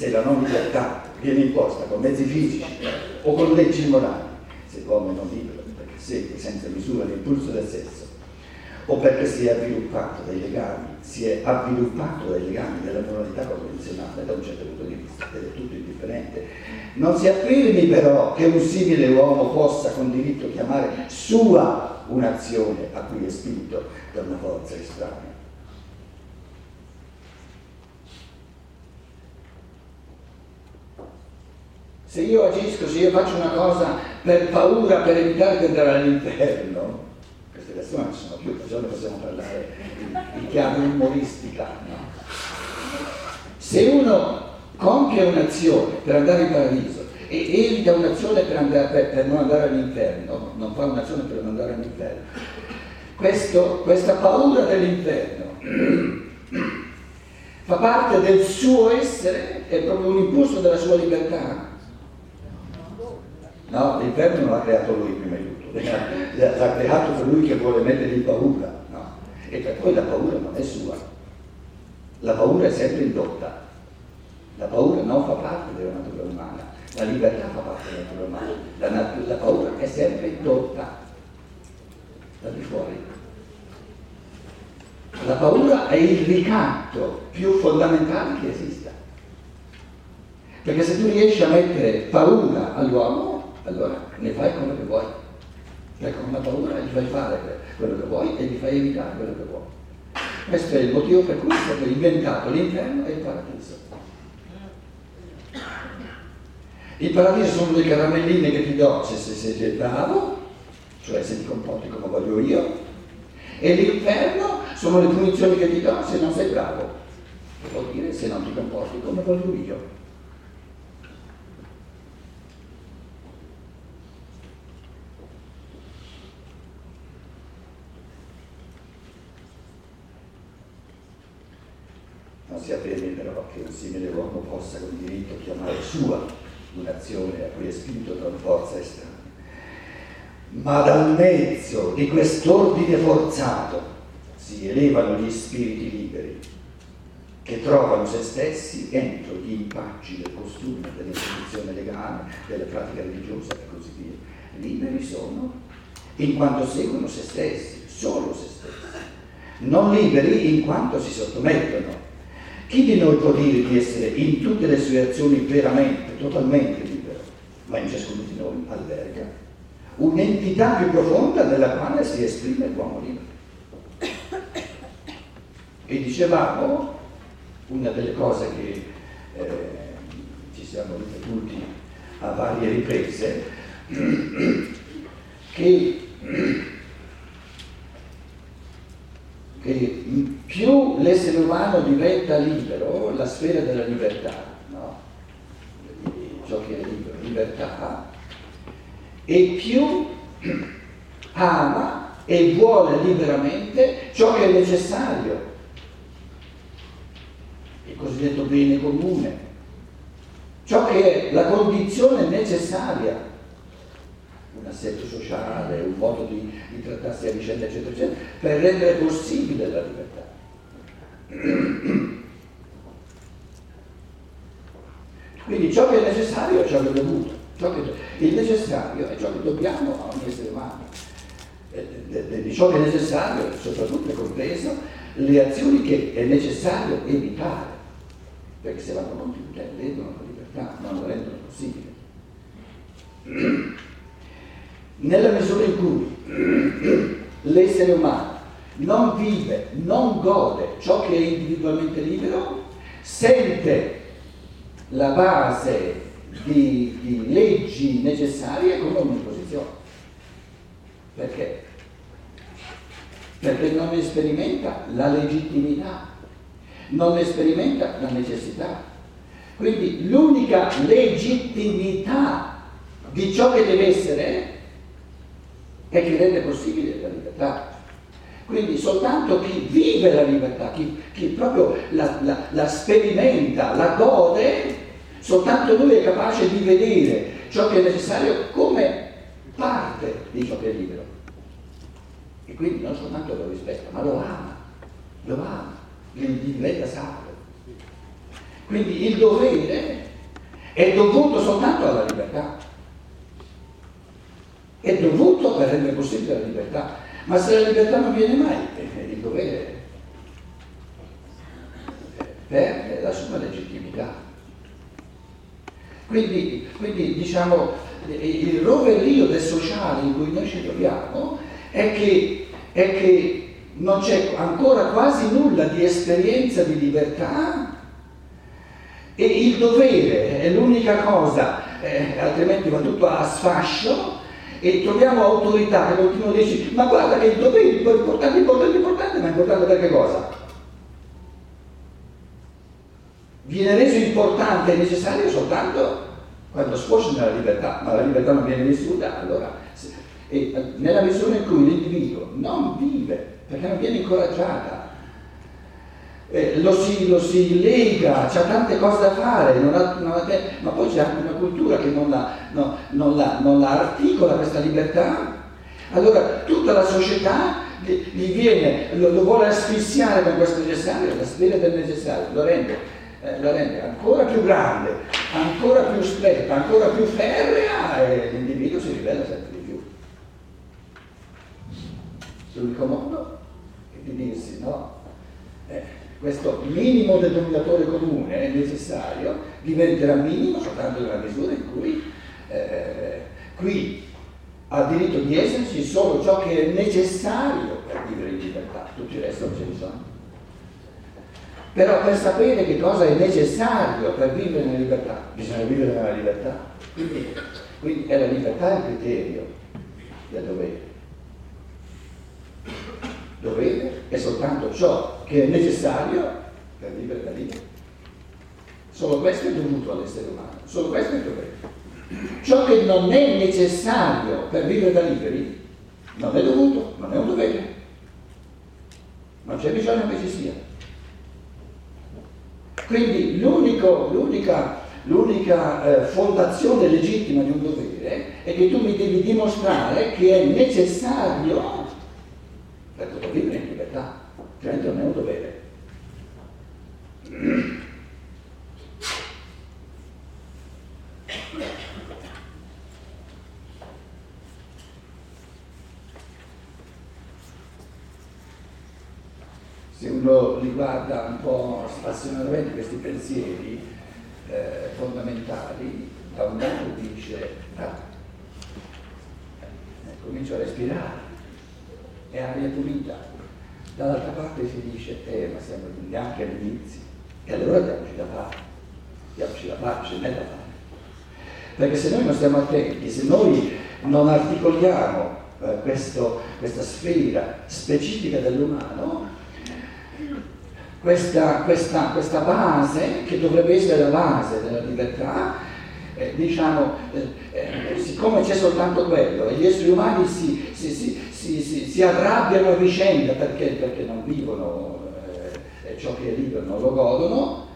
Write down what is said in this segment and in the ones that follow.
se la non libertà viene imposta con mezzi fisici o con leggi morali, se l'uomo non libero perché segue senza misura l'impulso del sesso, o perché si è avviluppato dai legami, si è avviluppato dai legami della moralità convenzionale da un certo punto di vista, ed è tutto indifferente. Non si affirmi però che un simile uomo possa con diritto chiamare sua un'azione a cui è spinto da una forza estranea. Se io agisco, se io faccio una cosa per paura, per evitare di andare all'inferno, queste persone non sono più, perciò ne possiamo parlare in, chiave umoristica. No? Se uno compie un'azione per andare in paradiso e evita un'azione per, andare, per, per non andare all'inferno, non fa un'azione per non andare all'inferno, questo, questa paura dell'inferno fa parte del suo essere, è proprio un impulso della sua libertà. No, l'inferno non l'ha creato lui prima di tutto, l'ha creato colui che vuole mettergli paura. No? E per poi la paura non è sua, la paura è sempre indotta, la paura non fa parte della natura umana, la libertà fa parte della natura umana, la, nat- la paura è sempre indotta da di fuori. La paura è il ricatto più fondamentale che esista. Perché se tu riesci a mettere paura all'uomo, allora ne fai quello che vuoi. Cioè con la paura gli fai fare quello che vuoi e gli fai evitare quello che vuoi. Questo è il motivo per cui è stato inventato l'inferno e il paradiso. Il paradiso sono le caramelline che ti do se, se, se sei bravo, cioè se ti comporti come voglio io, e l'inferno sono le punizioni che ti do se non sei bravo. Che vuol dire se non ti comporti come voglio io. Non si affermi però che un simile uomo possa con diritto chiamare sua un'azione a cui è spinto da una forza estranea. Ma dal mezzo di quest'ordine forzato si elevano gli spiriti liberi che trovano se stessi entro gli impacci del costume, dell'istituzione legale, della pratica religiosa e così via. Liberi sono in quanto seguono se stessi, solo se stessi. Non liberi in quanto si sottomettono chi di noi può dire di essere in tutte le sue azioni veramente, totalmente libero? Ma in ciascuno di noi alberga un'entità più profonda nella quale si esprime l'uomo libero. E dicevamo, una delle cose che eh, ci siamo ripetuti a varie riprese, che che più l'essere umano diventa libero, la sfera della libertà, no? ciò che è libero, libertà, e più ama e vuole liberamente ciò che è necessario, il cosiddetto bene comune, ciò che è la condizione necessaria un assetto sociale, un modo di, di trattarsi a vicenda, eccetera, eccetera, per rendere possibile la libertà. Quindi ciò che è necessario è ciò che è dovuto, che, il necessario è ciò che dobbiamo a ogni essere umano. Di ciò che è necessario, soprattutto è compreso, le azioni che è necessario evitare, perché se vanno compiute rendono la libertà, non lo rendono possibile nella misura in cui l'essere umano non vive, non gode ciò che è individualmente libero, sente la base di, di leggi necessarie come un'imposizione. Perché? Perché non sperimenta la legittimità, non sperimenta la necessità. Quindi l'unica legittimità di ciò che deve essere è che rende possibile la libertà. Quindi soltanto chi vive la libertà, chi, chi proprio la, la, la, sperimenta, la gode, soltanto lui è capace di vedere ciò che è necessario come parte di ciò che è libero. E quindi non soltanto lo rispetta, ma lo ama, lo ama, gli diventa sacro. Quindi il dovere è dovuto soltanto alla libertà. È dovuto per rendere possibile la libertà. Ma se la libertà non viene mai, il dovere perde la sua legittimità. Quindi, quindi diciamo, il roverio del sociale in cui noi ci troviamo è che, è che non c'è ancora quasi nulla di esperienza di libertà e il dovere è l'unica cosa, eh, altrimenti va tutto a sfascio e troviamo autorità che continuano a dirci ma guarda che il dovere è importante, importante, importante, ma importante per che cosa? Viene reso importante e necessario soltanto quando sfocia nella libertà, ma la libertà non viene vissuta, allora e nella misura in cui l'individuo non vive, perché non viene incoraggiata, eh, lo, si, lo, si, lega, c'ha tante cose da fare, non ha, non ha ma poi c'è anche una cultura che non la, no, non, la, non la, articola questa libertà. Allora tutta la società gli viene, lo, lo vuole asfissiare con questo necessario, la sfera del necessario, lo rende, eh, lo rende ancora più grande, ancora più stretta, ancora più ferrea e l'individuo si rivela sempre di più. L'unico modo è di dirsi no. Questo minimo denominatore comune necessario diventerà minimo soltanto nella misura in cui eh, qui ha diritto di esserci solo ciò che è necessario per vivere in libertà, tutto il resto non c'è bisogno. Però per sapere che cosa è necessario per vivere nella libertà, bisogna vivere nella libertà. Quindi, quindi è la libertà il criterio del dovere dovere è soltanto ciò che è necessario per vivere la vita. Solo questo è dovuto all'essere umano, solo questo è il dovere. Ciò che non è necessario per vivere da liberi non è dovuto, non è un dovere. Non c'è bisogno che ci sia. Quindi l'unica, l'unica eh, fondazione legittima di un dovere è che tu mi devi dimostrare che è necessario per poter vivere in libertà, altrimenti non è un dovere. Se uno li guarda un po' spassionatamente questi pensieri eh, fondamentali, da un lato dice, ah, eh, comincio a respirare, è aria pulita. Dall'altra parte si dice, eh, ma siamo neanche all'inizio. E allora diamoci da fare, diamoci da fare, ce da fare. Perché se noi non stiamo attenti, se noi non articoliamo eh, questo, questa sfera specifica dell'umano, questa, questa, questa, base, che dovrebbe essere la base della libertà, eh, diciamo, eh, eh siccome c'è soltanto quello e gli esseri umani si, si, si, si, si, si arrabbiano a vicenda perché, perché non vivono eh, ciò che è libero, non lo godono,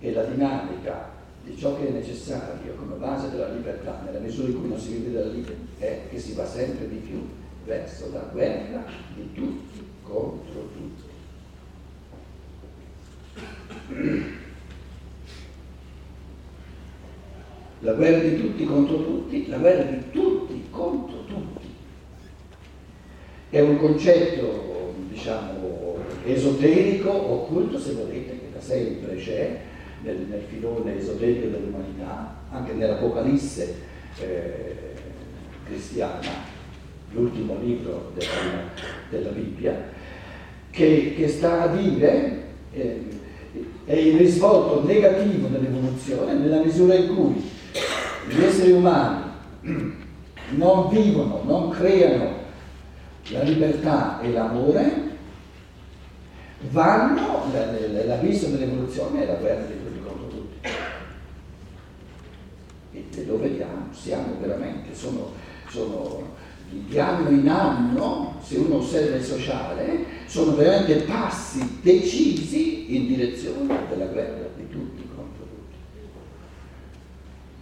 e la dinamica di ciò che è necessario come base della libertà, nella misura in cui non si vive della libertà, è che si va sempre di più verso la guerra di tutti contro tutti. La guerra di tutti contro tutti, la guerra di tutti contro tutti. È un concetto, diciamo, esoterico, occulto se volete, che da sempre c'è nel, nel filone esoterico dell'umanità, anche nell'Apocalisse eh, cristiana, l'ultimo libro della, della Bibbia, che, che, sta a dire eh, è il risvolto negativo dell'evoluzione nella misura in cui gli esseri umani non vivono, non creano la libertà e l'amore, vanno, l'abisso dell'evoluzione è la guerra di tutti contro tutti. E lo vediamo, siamo veramente, sono, sono di anno in anno, se uno osserva il sociale, sono veramente passi decisi in direzione della guerra di tutti contro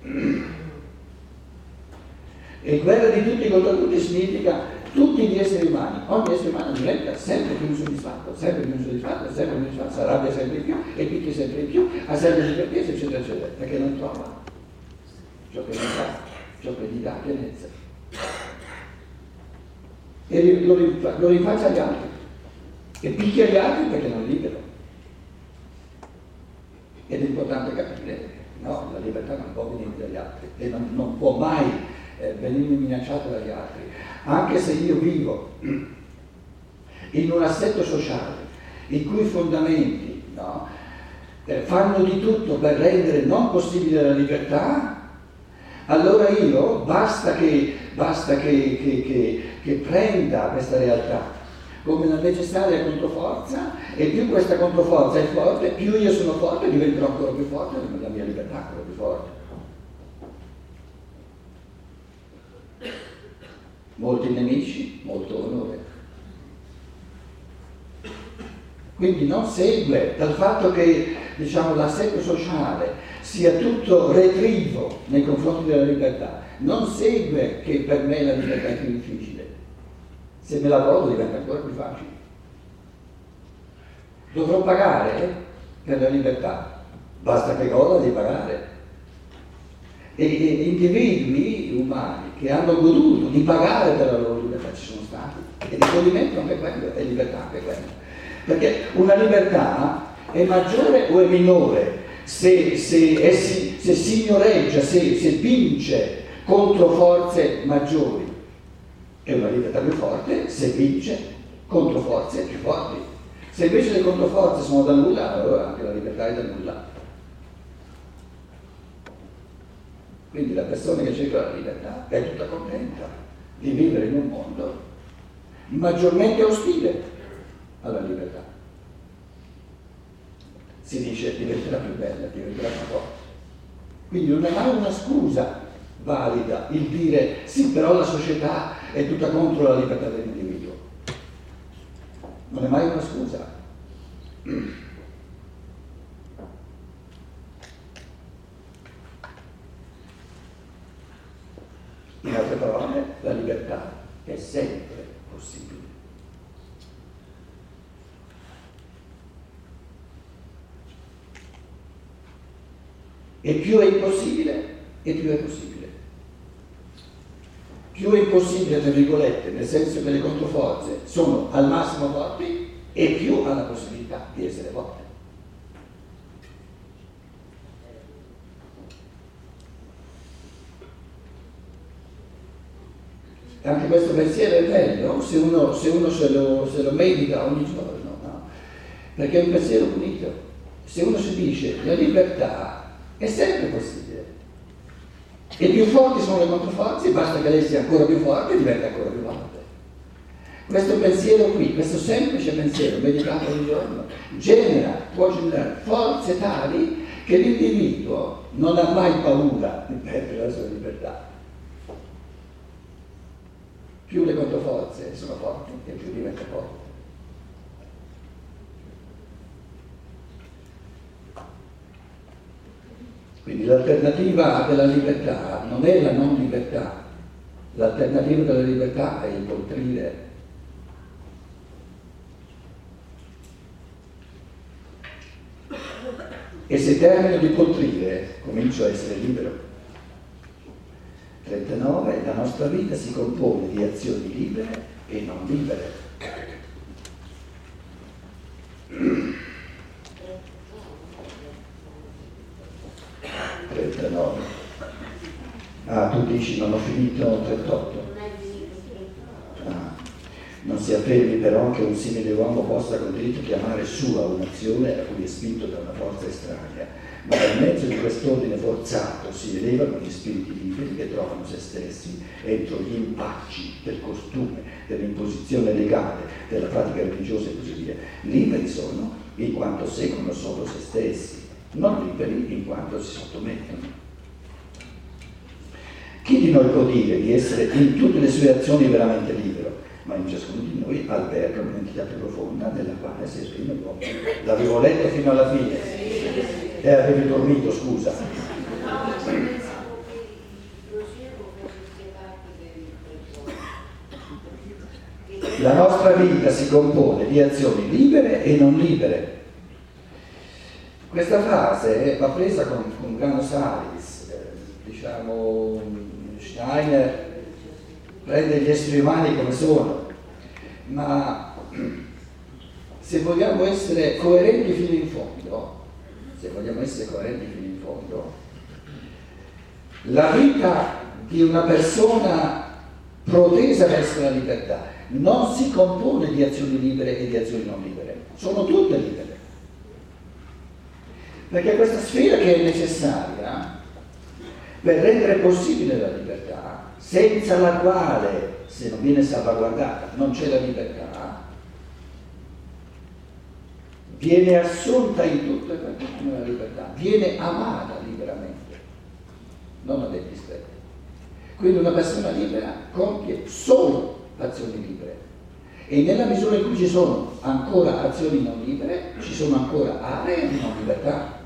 tutti. E guerra di tutti contro tutti significa tutti gli esseri umani, ogni essere umano diventa sempre più insoddisfatto, sempre più insoddisfatto, sempre più insoddisfatto, si arrabbia sempre più e picchia sempre di più, ha sempre più perché, eccetera, eccetera, perché non trova ciò che gli dà, ciò che gli dà pienezza. E lo, lo rinfaccia agli altri e picchia gli altri perché non è libero. Ed è importante capire, no, la libertà non può venire dagli altri e non, non può mai eh, venire minacciata dagli altri. Anche se io vivo in un assetto sociale i cui fondamenti no, eh, fanno di tutto per rendere non possibile la libertà, allora io basta che, basta che, che, che, prenda questa realtà come una necessaria controforza e più questa controforza è forte, più io sono forte, diventerò ancora più forte, la mia libertà ancora più forte. Molti nemici, molto onore. Quindi non segue dal fatto che diciamo, l'assetto sociale sia tutto retrivo nei confronti della libertà, non segue che per me la libertà è più difficile se me la godo diventa ancora più facile. Dovrò pagare per la libertà, basta che goda di pagare. E, e individui umani che hanno goduto di pagare per la loro libertà ci sono stati. E il godimento anche quello, è libertà anche quello. Perché una libertà è maggiore o è minore se, se, è, se signoreggia, se, se vince contro forze maggiori è una libertà più forte se vince contro forze più forti. Se invece le controforze sono da nulla, allora anche la libertà è da nulla. Quindi la persona che cerca la libertà è tutta contenta di vivere in un mondo maggiormente ostile alla libertà. Si dice diventerà più bella, diventerà più forte. Quindi non è mai una scusa valida il dire sì, però la società è tutta contro la libertà dell'individuo. Non è mai una scusa. In altre parole, la libertà è sempre possibile. E più è impossibile, e più è possibile più è impossibile, tra virgolette, nel senso che le controforze sono al massimo forti e più ha la possibilità di essere forte. Anche questo pensiero è bello se uno, se uno se, lo, se, lo, medita ogni giorno, no? perché è un pensiero pulito. Se uno si dice la libertà è sempre possibile e più forti sono le controforze, basta che lei sia ancora più forte e diventa ancora più forte. Questo pensiero qui, questo semplice pensiero meditato ogni giorno, genera, può generare forze tali che l'individuo non ha mai paura di perdere la sua libertà. Più le controforze sono forti e più diventa forte. Quindi l'alternativa della libertà non è la non libertà, l'alternativa della libertà è il poltrire. E se termino di poltrire comincio a essere libero. 39. La nostra vita si compone di azioni libere e non libere. 39. Ah, tu dici non ho finito 38. Ah. Non si che un simile uomo possa con diritto chiamare sua un'azione a cui è spinto da una forza estranea, ma nel mezzo di quest'ordine forzato si elevano gli spiriti liberi che trovano se stessi entro gli impacci del costume, dell'imposizione legale, della pratica religiosa e così via. Liberi sono in quanto seguono solo se stessi non liberi in quanto si sottomettono. Chi di noi può dire di essere in tutte le sue azioni veramente libero? Ma in ciascuno di noi alberga un'entità profonda nella quale si esprime l'uomo. L'avevo letto fino alla fine. E avevi dormito, scusa. La nostra vita si compone di azioni libere e non libere. Questa frase va presa con, con grano salis, eh, diciamo Steiner prende gli esseri umani come sono, ma se vogliamo essere coerenti fino in fondo, se vogliamo essere coerenti fino in fondo, la vita di una persona protesa verso la libertà non si compone di azioni libere e di azioni non libere, sono tutte libere. Perché questa sfera che è necessaria per rendere possibile la libertà, senza la quale, se non viene salvaguardata, non c'è la libertà, viene assunta in tutto e per tutto la libertà, viene amata liberamente, non a degli stretti. Quindi una persona libera compie solo azioni libere. E nella misura in cui ci sono ancora azioni non libere, ci sono ancora aree di non libertà.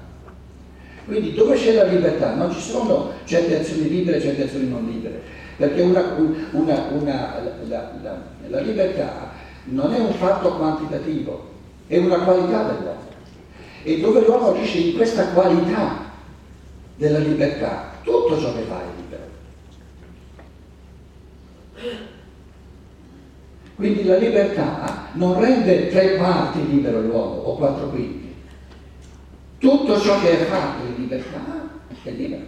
Quindi dove c'è la libertà non ci sono certe azioni libere e certe azioni non libere, perché una, una, una, la, la, la libertà non è un fatto quantitativo, è una qualità dell'uomo. E dove l'uomo agisce in questa qualità della libertà, tutto ciò che fa è libero. Quindi la libertà non rende tre quarti libero l'uomo o quattro quinti. Tutto ciò che è fatto in libertà è libero.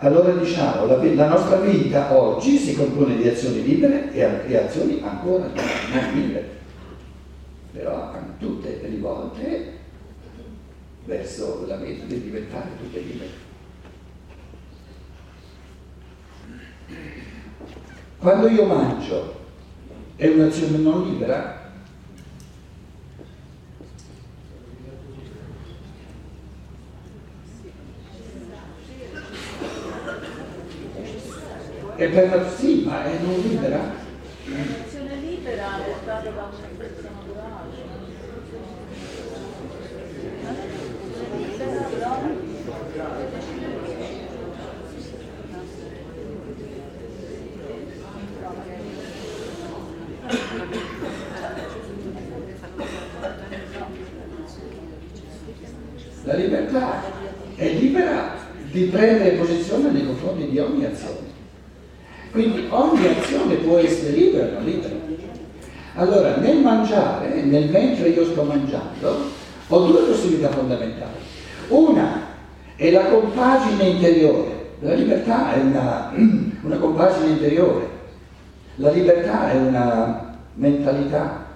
Allora diciamo, la, la, nostra vita oggi si compone di azioni libere e, e azioni ancora non libere, però tutte rivolte verso la meta di diventare tutte libere. Quando io mangio è un'azione non libera? E per la sì, ma è non libera? L'azione libera è data da naturale. La libertà è libera di prendere posizione nei confronti di ogni azione. Quindi ogni azione può essere libera o libera. Allora, nel mangiare, nel mentre io sto mangiando, ho due possibilità fondamentali. Una è la compagine interiore. La libertà è una, una compagine interiore. La libertà è una mentalità.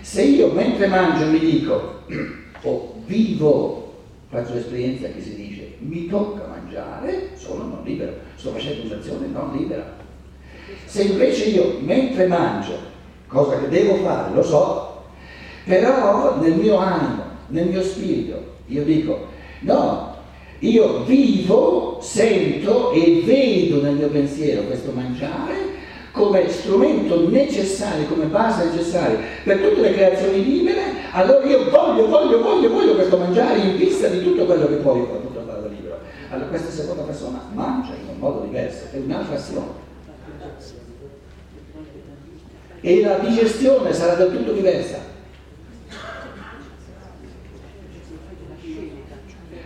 Se io mentre mangio mi dico, o vivo, faccio l'esperienza che si dice, mi tocca mangiare, sono non libero, sto facendo un'azione non libera. Se invece io mentre mangio, cosa che devo fare, lo so, però nel mio animo, nel mio spirito, io dico, no, io vivo, sento e vedo nel mio pensiero questo mangiare come strumento necessario, come base necessaria per tutte le creazioni libere, allora io voglio, voglio, voglio, voglio questo mangiare in vista di tutto quello che poi ho potuto fare libero. Allora questa seconda persona mangia in un modo diverso, è un'altra azione. E la digestione sarà del tutto diversa.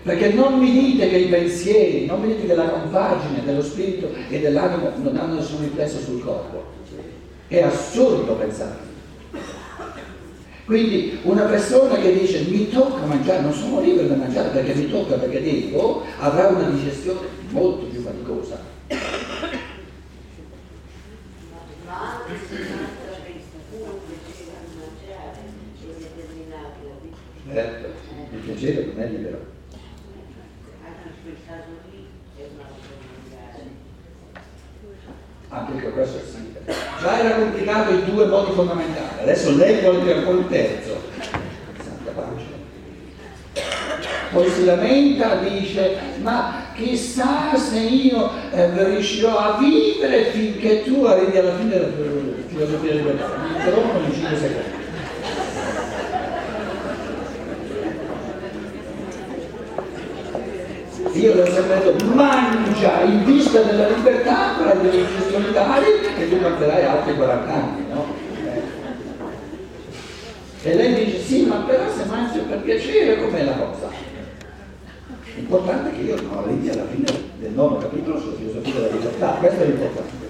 Perché non mi dite che i pensieri, non mi dite che la compagine dello spirito e dell'animo non hanno nessun riflesso sul corpo. È assurdo pensare. Quindi una persona che dice mi tocca mangiare, non sono libero da mangiare perché mi tocca, perché devo, avrà una digestione molto più faticosa. Certo, il piacere non è libero. anche per questo è simile. Già era complicato in due modi fondamentali, adesso lei vuole il terzo. Santa pace. Poi si lamenta, dice, ma chissà se io eh, riuscirò a vivere finché tu arrivi alla fine della filosofia di libertà. Mi interrompono in 5 secondi. Io le ho sempre detto mangia in vista della libertà, prendi le decisioni tali e tu manterai altri 40 anni. E lei dice sì, ma però se mangio per piacere com'è la cosa? L'importante è che io non arrivi alla fine del nono capitolo sulla filosofia della libertà, questo è l'importante.